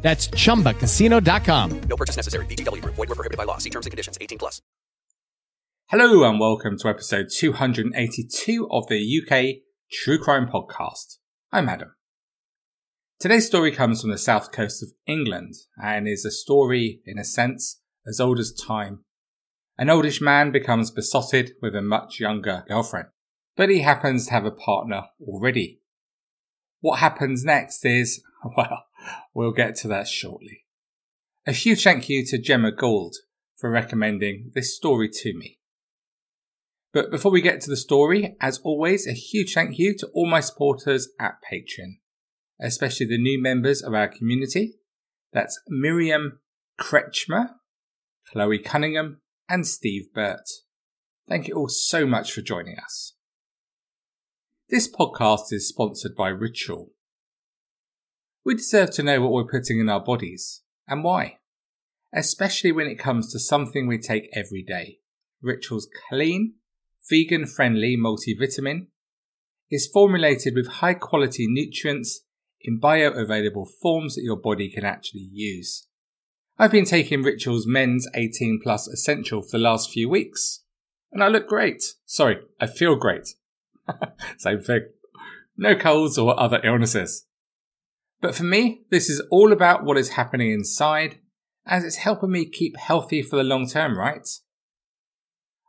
That's chumbacasino.com. No purchase necessary. VGW Group. Void were prohibited by law. See terms and conditions. 18 plus. Hello and welcome to episode 282 of the UK True Crime Podcast. I'm Adam. Today's story comes from the south coast of England and is a story, in a sense, as old as time. An oldish man becomes besotted with a much younger girlfriend, but he happens to have a partner already. What happens next is, well, we'll get to that shortly. A huge thank you to Gemma Gould for recommending this story to me. But before we get to the story, as always, a huge thank you to all my supporters at Patreon, especially the new members of our community. That's Miriam Kretschmer, Chloe Cunningham, and Steve Burt. Thank you all so much for joining us. This podcast is sponsored by Ritual. We deserve to know what we're putting in our bodies and why, especially when it comes to something we take every day. Ritual's clean, vegan friendly multivitamin is formulated with high quality nutrients in bioavailable forms that your body can actually use. I've been taking Ritual's men's 18 plus essential for the last few weeks, and I look great. Sorry, I feel great. Same thing. No colds or other illnesses. But for me, this is all about what is happening inside, as it's helping me keep healthy for the long term, right?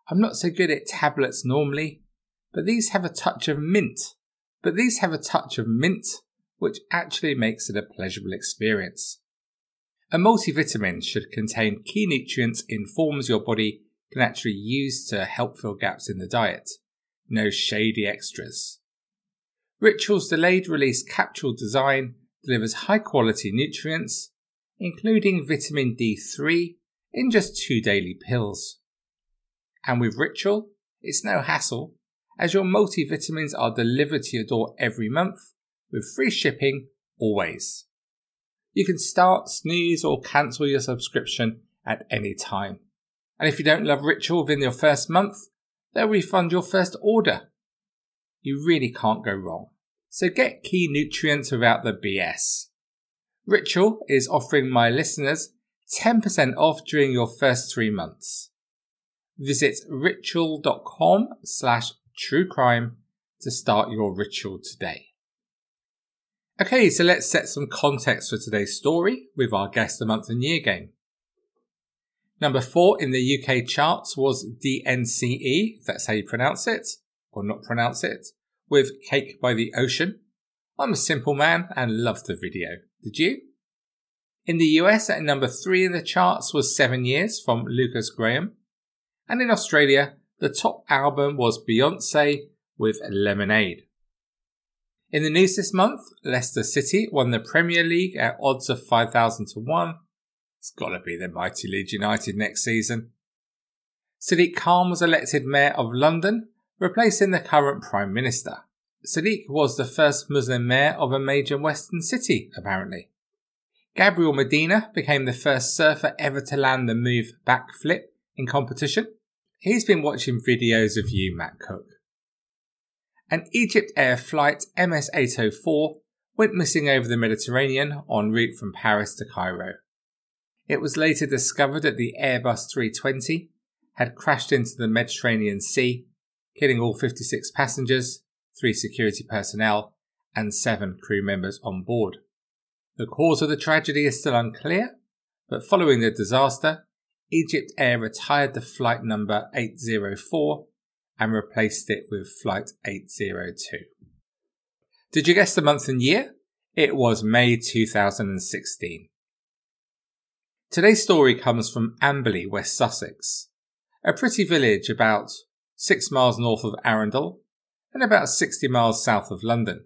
I'm not so good at tablets normally, but these have a touch of mint. But these have a touch of mint, which actually makes it a pleasurable experience. A multivitamin should contain key nutrients in forms your body can actually use to help fill gaps in the diet no shady extras. Ritual's delayed release capsule design delivers high quality nutrients, including vitamin D3, in just two daily pills. And with Ritual, it's no hassle, as your multivitamins are delivered to your door every month with free shipping always. You can start, snooze, or cancel your subscription at any time. And if you don't love Ritual within your first month, they'll refund your first order. You really can't go wrong. So get key nutrients without the BS. Ritual is offering my listeners 10% off during your first three months. Visit ritual.com slash truecrime to start your ritual today. Okay, so let's set some context for today's story with our guest the month and year game. Number four in the UK charts was DNCE, that's how you pronounce it, or not pronounce it, with Cake by the Ocean. I'm a simple man and loved the video. Did you? In the US, at number three in the charts was Seven Years from Lukas Graham. And in Australia, the top album was Beyonce with Lemonade. In the news this month, Leicester City won the Premier League at odds of 5,000 to 1 it's got to be the mighty Leeds United next season. Sadiq Khan was elected Mayor of London, replacing the current Prime Minister. Sadiq was the first Muslim mayor of a major Western city, apparently. Gabriel Medina became the first surfer ever to land the move backflip in competition. He's been watching videos of you, Matt Cook. An Egypt Air flight MS 804 went missing over the Mediterranean en route from Paris to Cairo. It was later discovered that the Airbus 320 had crashed into the Mediterranean Sea, killing all 56 passengers, three security personnel, and seven crew members on board. The cause of the tragedy is still unclear, but following the disaster, Egypt Air retired the flight number 804 and replaced it with Flight 802. Did you guess the month and year? It was May 2016. Today's story comes from Amberley, West Sussex, a pretty village about six miles north of Arundel and about 60 miles south of London.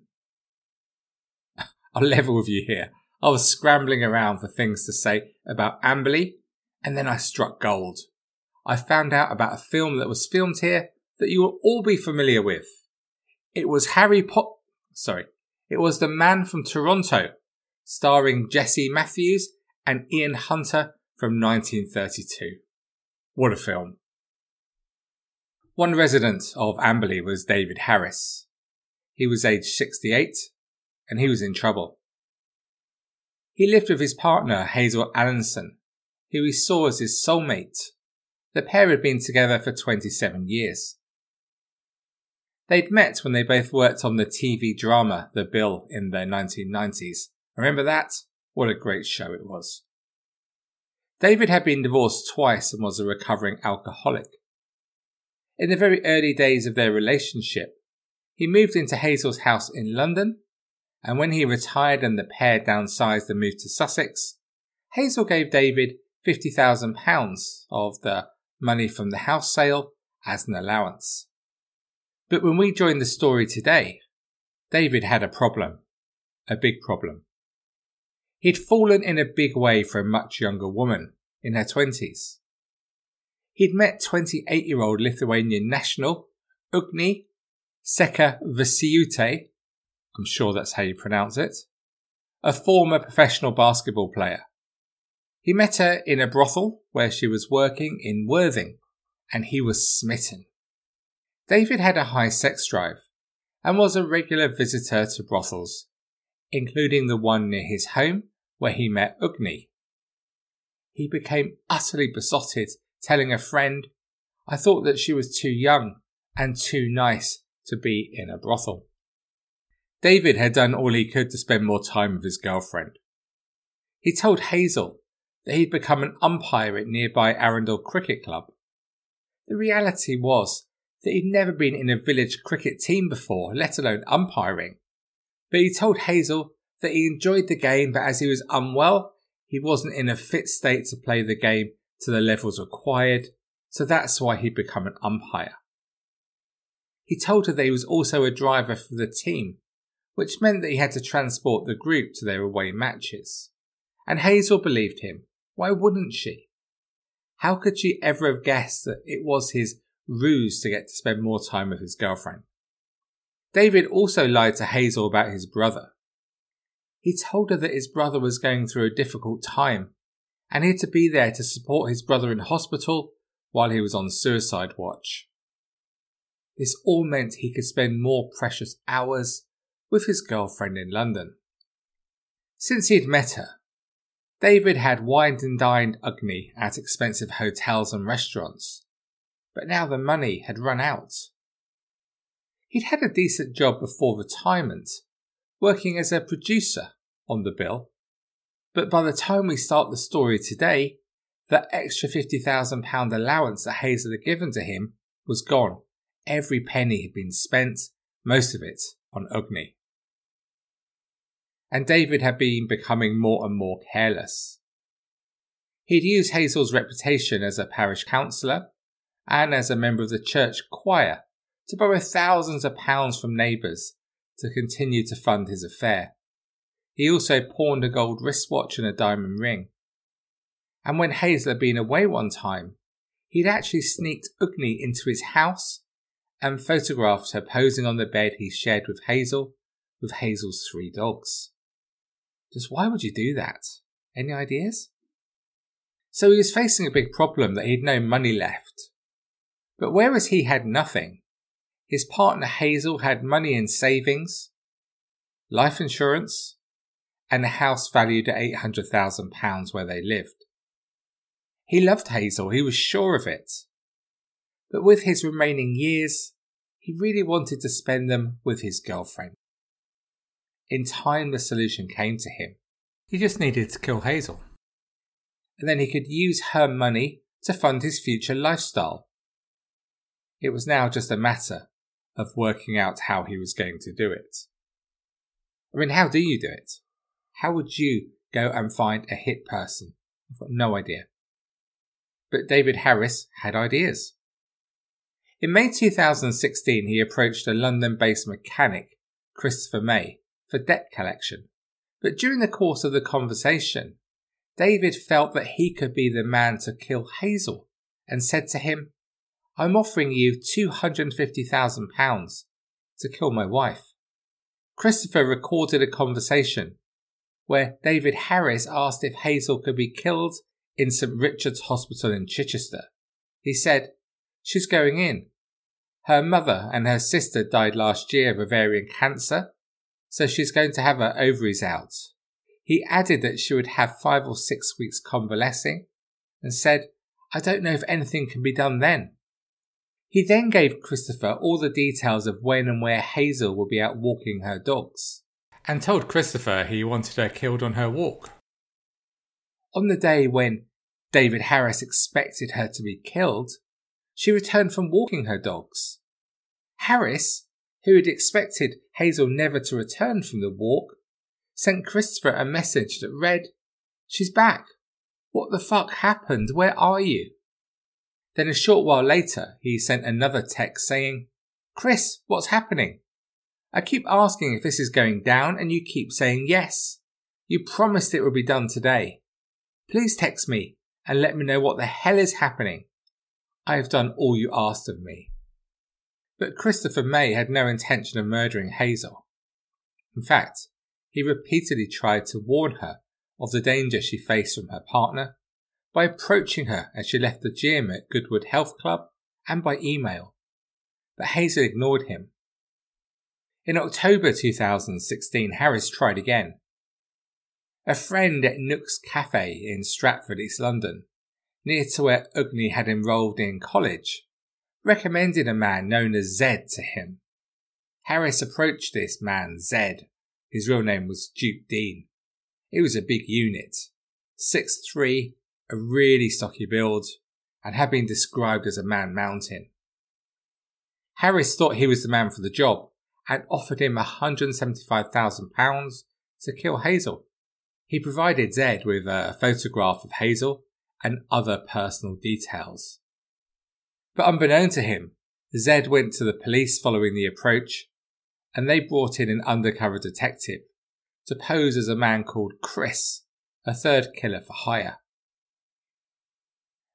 I'll level with you here. I was scrambling around for things to say about Amberley and then I struck gold. I found out about a film that was filmed here that you will all be familiar with. It was Harry Pot. Sorry, it was The Man from Toronto, starring Jessie Matthews and Ian Hunter from 1932. What a film! One resident of Amberley was David Harris. He was aged 68 and he was in trouble. He lived with his partner, Hazel Allinson, who he saw as his soulmate. The pair had been together for 27 years. They'd met when they both worked on the TV drama The Bill in the 1990s. Remember that? What a great show it was. David had been divorced twice and was a recovering alcoholic. In the very early days of their relationship, he moved into Hazel's house in London, and when he retired and the pair downsized and moved to Sussex, Hazel gave David £50,000 of the money from the house sale as an allowance. But when we join the story today, David had a problem. A big problem. He'd fallen in a big way for a much younger woman in her 20s. He'd met 28 year old Lithuanian national Ugni Sekavičiūtė, I'm sure that's how you pronounce it, a former professional basketball player. He met her in a brothel where she was working in Worthing, and he was smitten. David had a high sex drive and was a regular visitor to brothels, including the one near his home where he met Ugni. He became utterly besotted, telling a friend, I thought that she was too young and too nice to be in a brothel. David had done all he could to spend more time with his girlfriend. He told Hazel that he'd become an umpire at nearby Arundel Cricket Club. The reality was that he'd never been in a village cricket team before, let alone umpiring. But he told Hazel that he enjoyed the game, but as he was unwell, he wasn't in a fit state to play the game to the levels required, so that's why he'd become an umpire. He told her that he was also a driver for the team, which meant that he had to transport the group to their away matches. And Hazel believed him. Why wouldn't she? How could she ever have guessed that it was his ruse to get to spend more time with his girlfriend. David also lied to Hazel about his brother. He told her that his brother was going through a difficult time and he had to be there to support his brother in hospital while he was on suicide watch. This all meant he could spend more precious hours with his girlfriend in London. Since he had met her, David had wined and dined Ugni at expensive hotels and restaurants, but now the money had run out. He'd had a decent job before retirement, working as a producer on the bill, but by the time we start the story today, that extra £50,000 allowance that Hazel had given to him was gone. Every penny had been spent, most of it on Ugni. And David had been becoming more and more careless. He'd used Hazel's reputation as a parish councillor and as a member of the church choir to borrow thousands of pounds from neighbours to continue to fund his affair. He also pawned a gold wristwatch and a diamond ring. And when Hazel had been away one time, he'd actually sneaked Ugni into his house and photographed her posing on the bed he shared with Hazel with Hazel's three dogs. Just why would you do that? Any ideas? So he was facing a big problem that he had no money left but whereas he had nothing, his partner Hazel had money in savings, life insurance, and a house valued at £800,000 where they lived. He loved Hazel, he was sure of it. But with his remaining years, he really wanted to spend them with his girlfriend. In time, the solution came to him. He just needed to kill Hazel. And then he could use her money to fund his future lifestyle. It was now just a matter of working out how he was going to do it. I mean, how do you do it? How would you go and find a hit person? I've got no idea. But David Harris had ideas. In May 2016, he approached a London based mechanic, Christopher May, for debt collection. But during the course of the conversation, David felt that he could be the man to kill Hazel and said to him, I'm offering you £250,000 to kill my wife. Christopher recorded a conversation where David Harris asked if Hazel could be killed in St. Richard's Hospital in Chichester. He said, She's going in. Her mother and her sister died last year of ovarian cancer, so she's going to have her ovaries out. He added that she would have five or six weeks convalescing and said, I don't know if anything can be done then. He then gave Christopher all the details of when and where Hazel will be out walking her dogs. And told Christopher he wanted her killed on her walk. On the day when David Harris expected her to be killed, she returned from walking her dogs. Harris, who had expected Hazel never to return from the walk, sent Christopher a message that read, She's back. What the fuck happened? Where are you? Then a short while later, he sent another text saying, Chris, what's happening? I keep asking if this is going down and you keep saying yes. You promised it would be done today. Please text me and let me know what the hell is happening. I have done all you asked of me. But Christopher May had no intention of murdering Hazel. In fact, he repeatedly tried to warn her of the danger she faced from her partner by approaching her as she left the gym at Goodwood Health Club and by email. But Hazel ignored him. In October 2016, Harris tried again. A friend at Nook's Cafe in Stratford, East London, near to where Ugni had enrolled in college, recommended a man known as Zed to him. Harris approached this man, Zed. His real name was Duke Dean. He was a big unit, 6'3, a really stocky build, and had been described as a man mountain. Harris thought he was the man for the job and offered him £175,000 to kill Hazel. He provided Zed with a photograph of Hazel and other personal details. But unbeknown to him, Zed went to the police following the approach, and they brought in an undercover detective to pose as a man called Chris, a third killer for hire.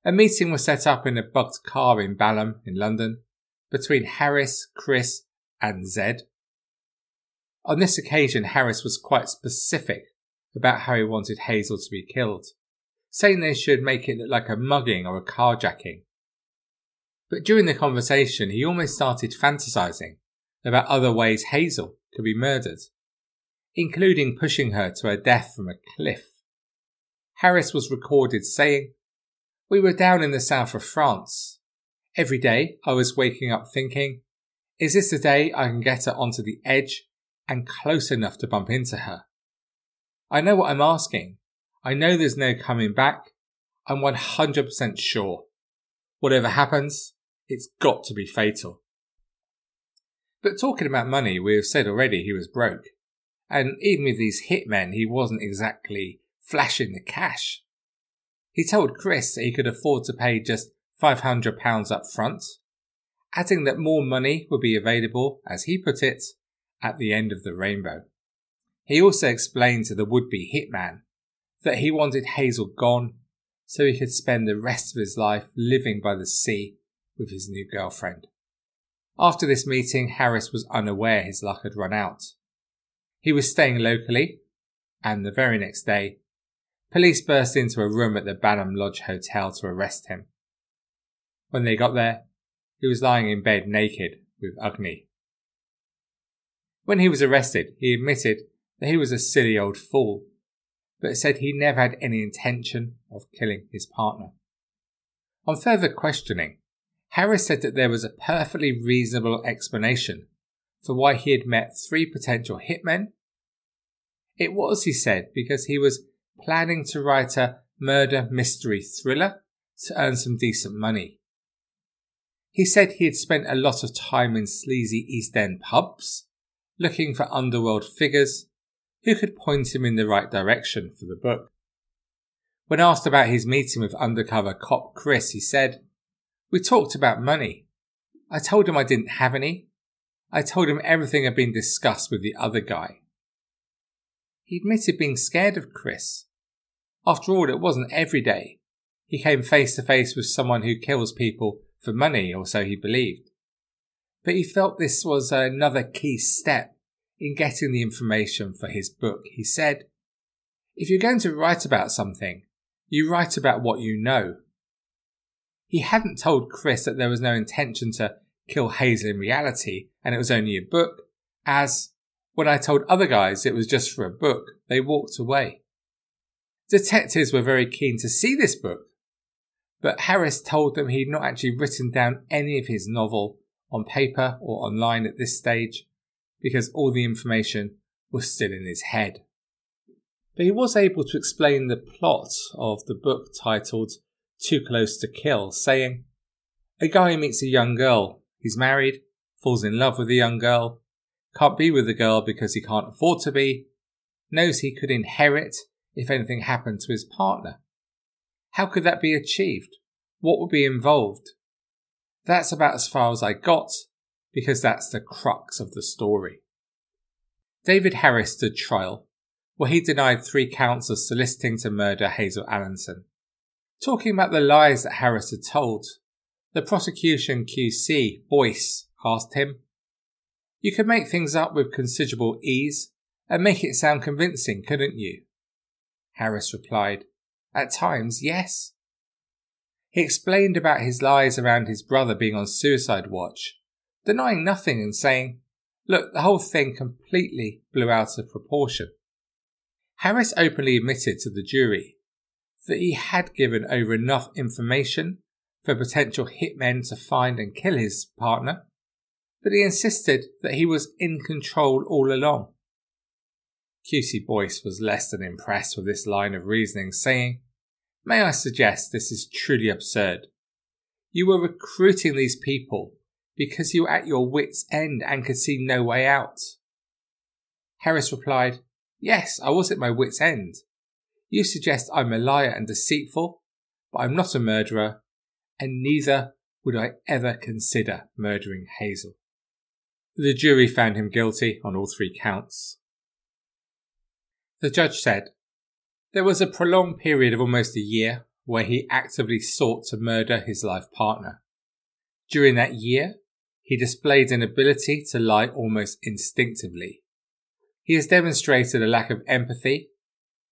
A meeting was set up in a bugged car in Balham in London between Harris, Chris, and Zed. On this occasion, Harris was quite specific about how he wanted Hazel to be killed, saying they should make it look like a mugging or a carjacking. But during the conversation, he almost started fantasizing about other ways Hazel could be murdered, including pushing her to her death from a cliff. Harris was recorded saying, We were down in the south of France. Every day I was waking up thinking, Is this the day I can get her onto the edge and close enough to bump into her? I know what I'm asking. I know there's no coming back. I'm 100% sure. Whatever happens, it's got to be fatal. But talking about money, we have said already he was broke. And even with these hitmen, he wasn't exactly flashing the cash. He told Chris that he could afford to pay just £500 up front, adding that more money would be available, as he put it, at the end of the rainbow. He also explained to the would be hitman that he wanted Hazel gone so he could spend the rest of his life living by the sea with his new girlfriend. After this meeting, Harris was unaware his luck had run out. He was staying locally, and the very next day, police burst into a room at the Balham Lodge Hotel to arrest him. When they got there, he was lying in bed naked with Agni. When he was arrested, he admitted that he was a silly old fool, but said he never had any intention of killing his partner. On further questioning, Harris said that there was a perfectly reasonable explanation for why he had met three potential hitmen. It was, he said, because he was planning to write a murder mystery thriller to earn some decent money. He said he had spent a lot of time in sleazy East End pubs, looking for underworld figures who could point him in the right direction for the book. When asked about his meeting with undercover cop Chris, he said, we talked about money. I told him I didn't have any. I told him everything had been discussed with the other guy. He admitted being scared of Chris. After all, it wasn't every day He came face to face with someone who kills people for money, or so he believed. But he felt this was another key step in getting the information for his book. He said, If you're going to write about something, you write about what you know. He hadn't told Chris that there was no intention to kill Hazel in reality and it was only a book, as when I told other guys it was just for a book, they walked away. Detectives were very keen to see this book, but Harris told them he'd not actually written down any of his novel on paper or online at this stage because all the information was still in his head. But he was able to explain the plot of the book titled Too Close to Kill, saying, A guy meets a young girl, he's married, falls in love with the young girl, can't be with the girl because he can't afford to be, knows he could inherit if anything happened to his partner. How could that be achieved? What would be involved? That's about as far as I got, because that's the crux of the story. David Harris stood trial, where he denied three counts of soliciting to murder Hazel Allinson. Talking about the lies that Harris had told, the prosecution QC, Boyce, asked him, You could make things up with considerable ease and make it sound convincing, couldn't you? Harris replied, At times, yes. He explained about his lies around his brother being on suicide watch, denying nothing and saying, Look, the whole thing completely blew out of proportion. Harris openly admitted to the jury that he had given over enough information for potential hitmen to find and kill his partner, but he insisted that he was in control all along. QC Boyce was less than impressed with this line of reasoning, saying, May I suggest this is truly absurd? You were recruiting these people because you were at your wits' end and could see no way out. Harris replied, Yes, I was at my wits' end. You suggest I'm a liar and deceitful, but I'm not a murderer, and neither would I ever consider murdering Hazel. The jury found him guilty on all three counts. The judge said, There was a prolonged period of almost a year where he actively sought to murder his life partner. During that year, he displayed an ability to lie almost instinctively. He has demonstrated a lack of empathy,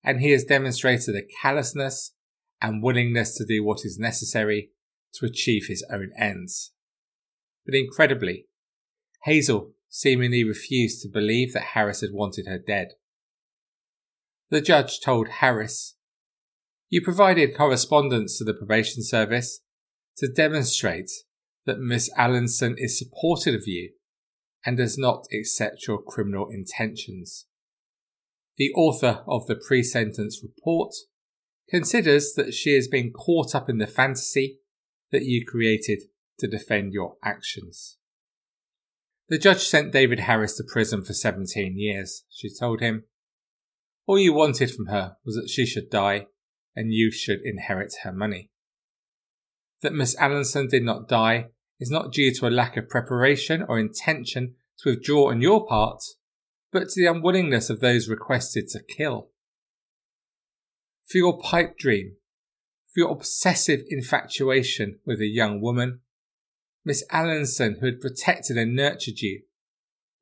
and he has demonstrated a callousness and willingness to do what is necessary to achieve his own ends. But incredibly, Hazel seemingly refused to believe that Harris had wanted her dead. The judge told Harris, You provided correspondence to the probation service to demonstrate that Miss Allinson is supportive of you and does not accept your criminal intentions. The author of the pre sentence report considers that she has been caught up in the fantasy that you created to defend your actions. The judge sent David Harris to prison for 17 years. She told him, All you wanted from her was that she should die and you should inherit her money. That Miss Allinson did not die is not due to a lack of preparation or intention to withdraw on your part, but to the unwillingness of those requested to kill. For your pipe dream, for your obsessive infatuation with a young woman, Miss Allinson, who had protected and nurtured you,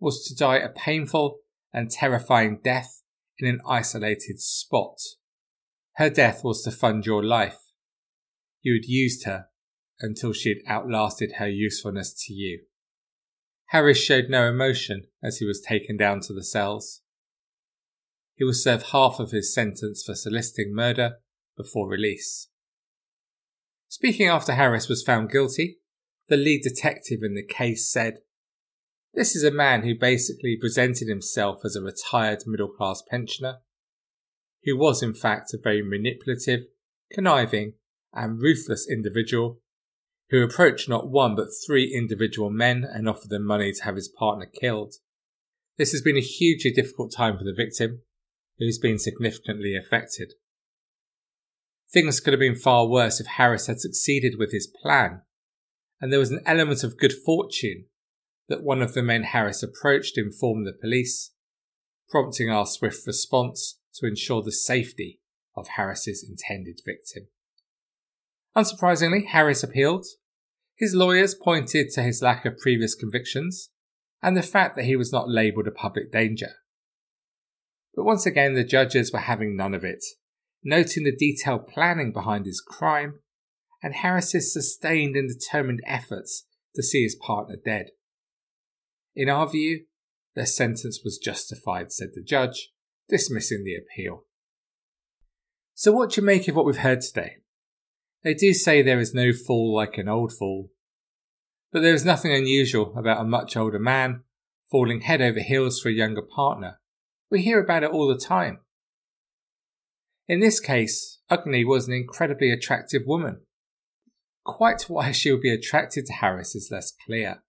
was to die a painful and terrifying death in an isolated spot. Her death was to fund your life. You had used her until she had outlasted her usefulness to you. Harris showed no emotion as he was taken down to the cells. He will serve half of his sentence for soliciting murder before release. Speaking after Harris was found guilty, the lead detective in the case said, This is a man who basically presented himself as a retired middle class pensioner, who was in fact a very manipulative, conniving, and ruthless individual who approached not one but three individual men and offered them money to have his partner killed. This has been a hugely difficult time for the victim, who's been significantly affected. Things could have been far worse if Harris had succeeded with his plan, and there was an element of good fortune that one of the men Harris approached informed the police, prompting our swift response to ensure the safety of Harris's intended victim. Unsurprisingly, Harris appealed. His lawyers pointed to his lack of previous convictions and the fact that he was not labelled a public danger. But once again, the judges were having none of it, noting the detailed planning behind his crime and Harris's sustained and determined efforts to see his partner dead. In our view, their sentence was justified, said the judge, dismissing the appeal. So, what do you make of what we've heard today? They do say there is no fool like an old fool, but there is nothing unusual about a much older man falling head over heels for a younger partner. We hear about it all the time. In this case, Agni was an incredibly attractive woman. Quite why she would be attracted to Harris is less clear,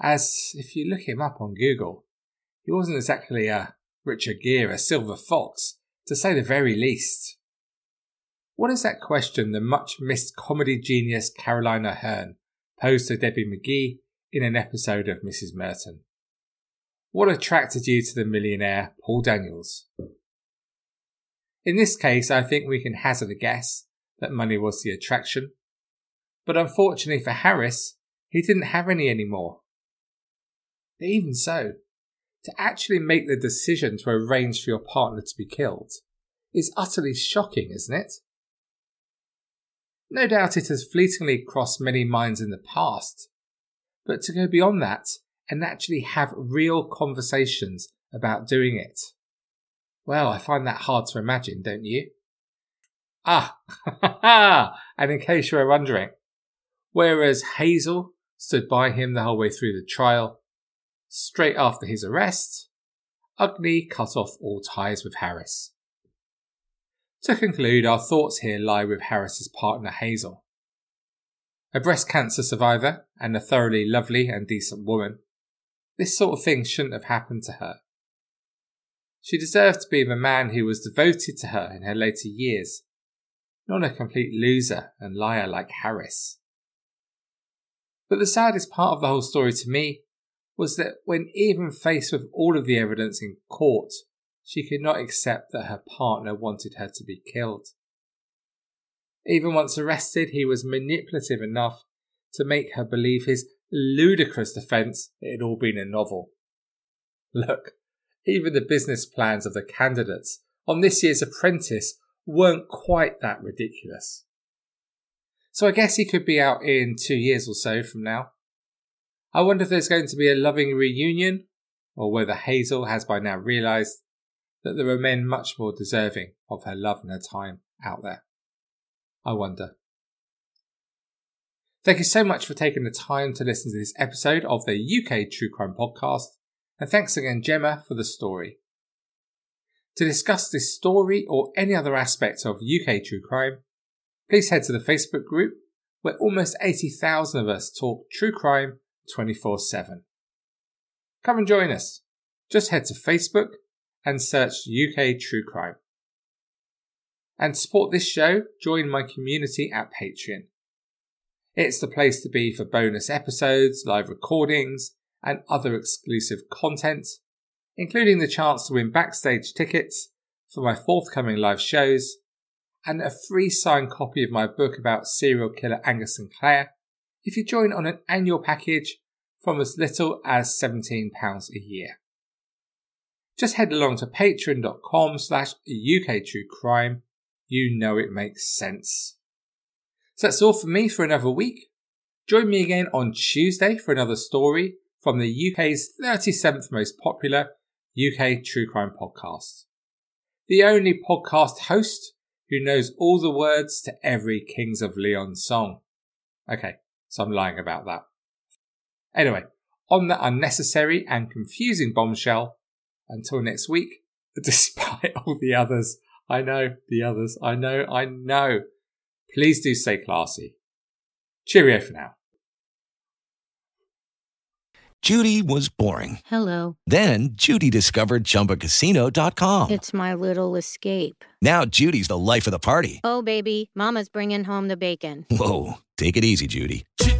as if you look him up on Google, he wasn't exactly a Richard Gere, a silver fox, to say the very least. What is that question the much missed comedy genius Caroline Aherne posed to Debbie McGee in an episode of Mrs. Merton? What attracted you to the millionaire Paul Daniels? In this case, I think we can hazard a guess that money was the attraction. But unfortunately for Harris, he didn't have any anymore. Even so, to actually make the decision to arrange for your partner to be killed is utterly shocking, isn't it? No doubt it has fleetingly crossed many minds in the past, but to go beyond that and actually have real conversations about doing it, well, I find that hard to imagine, don't you? Ah, and in case you were wondering, whereas Hazel stood by him the whole way through the trial, straight after his arrest, Agni cut off all ties with Harris. To conclude, our thoughts here lie with Harris's partner Hazel. A breast cancer survivor and a thoroughly lovely and decent woman, this sort of thing shouldn't have happened to her. She deserved to be with a man who was devoted to her in her later years, not a complete loser and liar like Harris. But the saddest part of the whole story to me was that when even faced with all of the evidence in court, she could not accept that her partner wanted her to be killed. Even once arrested, he was manipulative enough to make her believe his ludicrous defence it had all been a novel. Look, even the business plans of the candidates on this year's apprentice weren't quite that ridiculous. So I guess he could be out in two years or so from now. I wonder if there's going to be a loving reunion, or whether Hazel has by now realised that there are men much more deserving of her love and her time out there. I wonder. Thank you so much for taking the time to listen to this episode of the UK True Crime Podcast, and thanks again, Gemma, for the story. To discuss this story or any other aspects of UK True Crime, please head to the Facebook group where almost 80,000 of us talk true crime 24 7. Come and join us. Just head to Facebook and search UK True Crime. And to support this show, join my community at Patreon. It's the place to be for bonus episodes, live recordings, and other exclusive content, including the chance to win backstage tickets for my forthcoming live shows and a free signed copy of my book about serial killer Angus Sinclair if you join on an annual package from as little as £17 a year. Just head along to patreon.com slash uktruecrime. You know it makes sense. So that's all for me for another week. Join me again on Tuesday for another story from the UK's 37th most popular UK true crime podcast. The only podcast host who knows all the words to every Kings of Leon song. Okay, so I'm lying about that. Anyway, on that unnecessary and confusing bombshell, until next week, despite all the others, I know, the others, I know, I know. Please do stay classy. Cheerio for now. Judy was boring. Hello. Then Judy discovered ChumbaCasino.com. It's my little escape. Now Judy's the life of the party. Oh, baby, Mama's bringing home the bacon. Whoa, take it easy, Judy.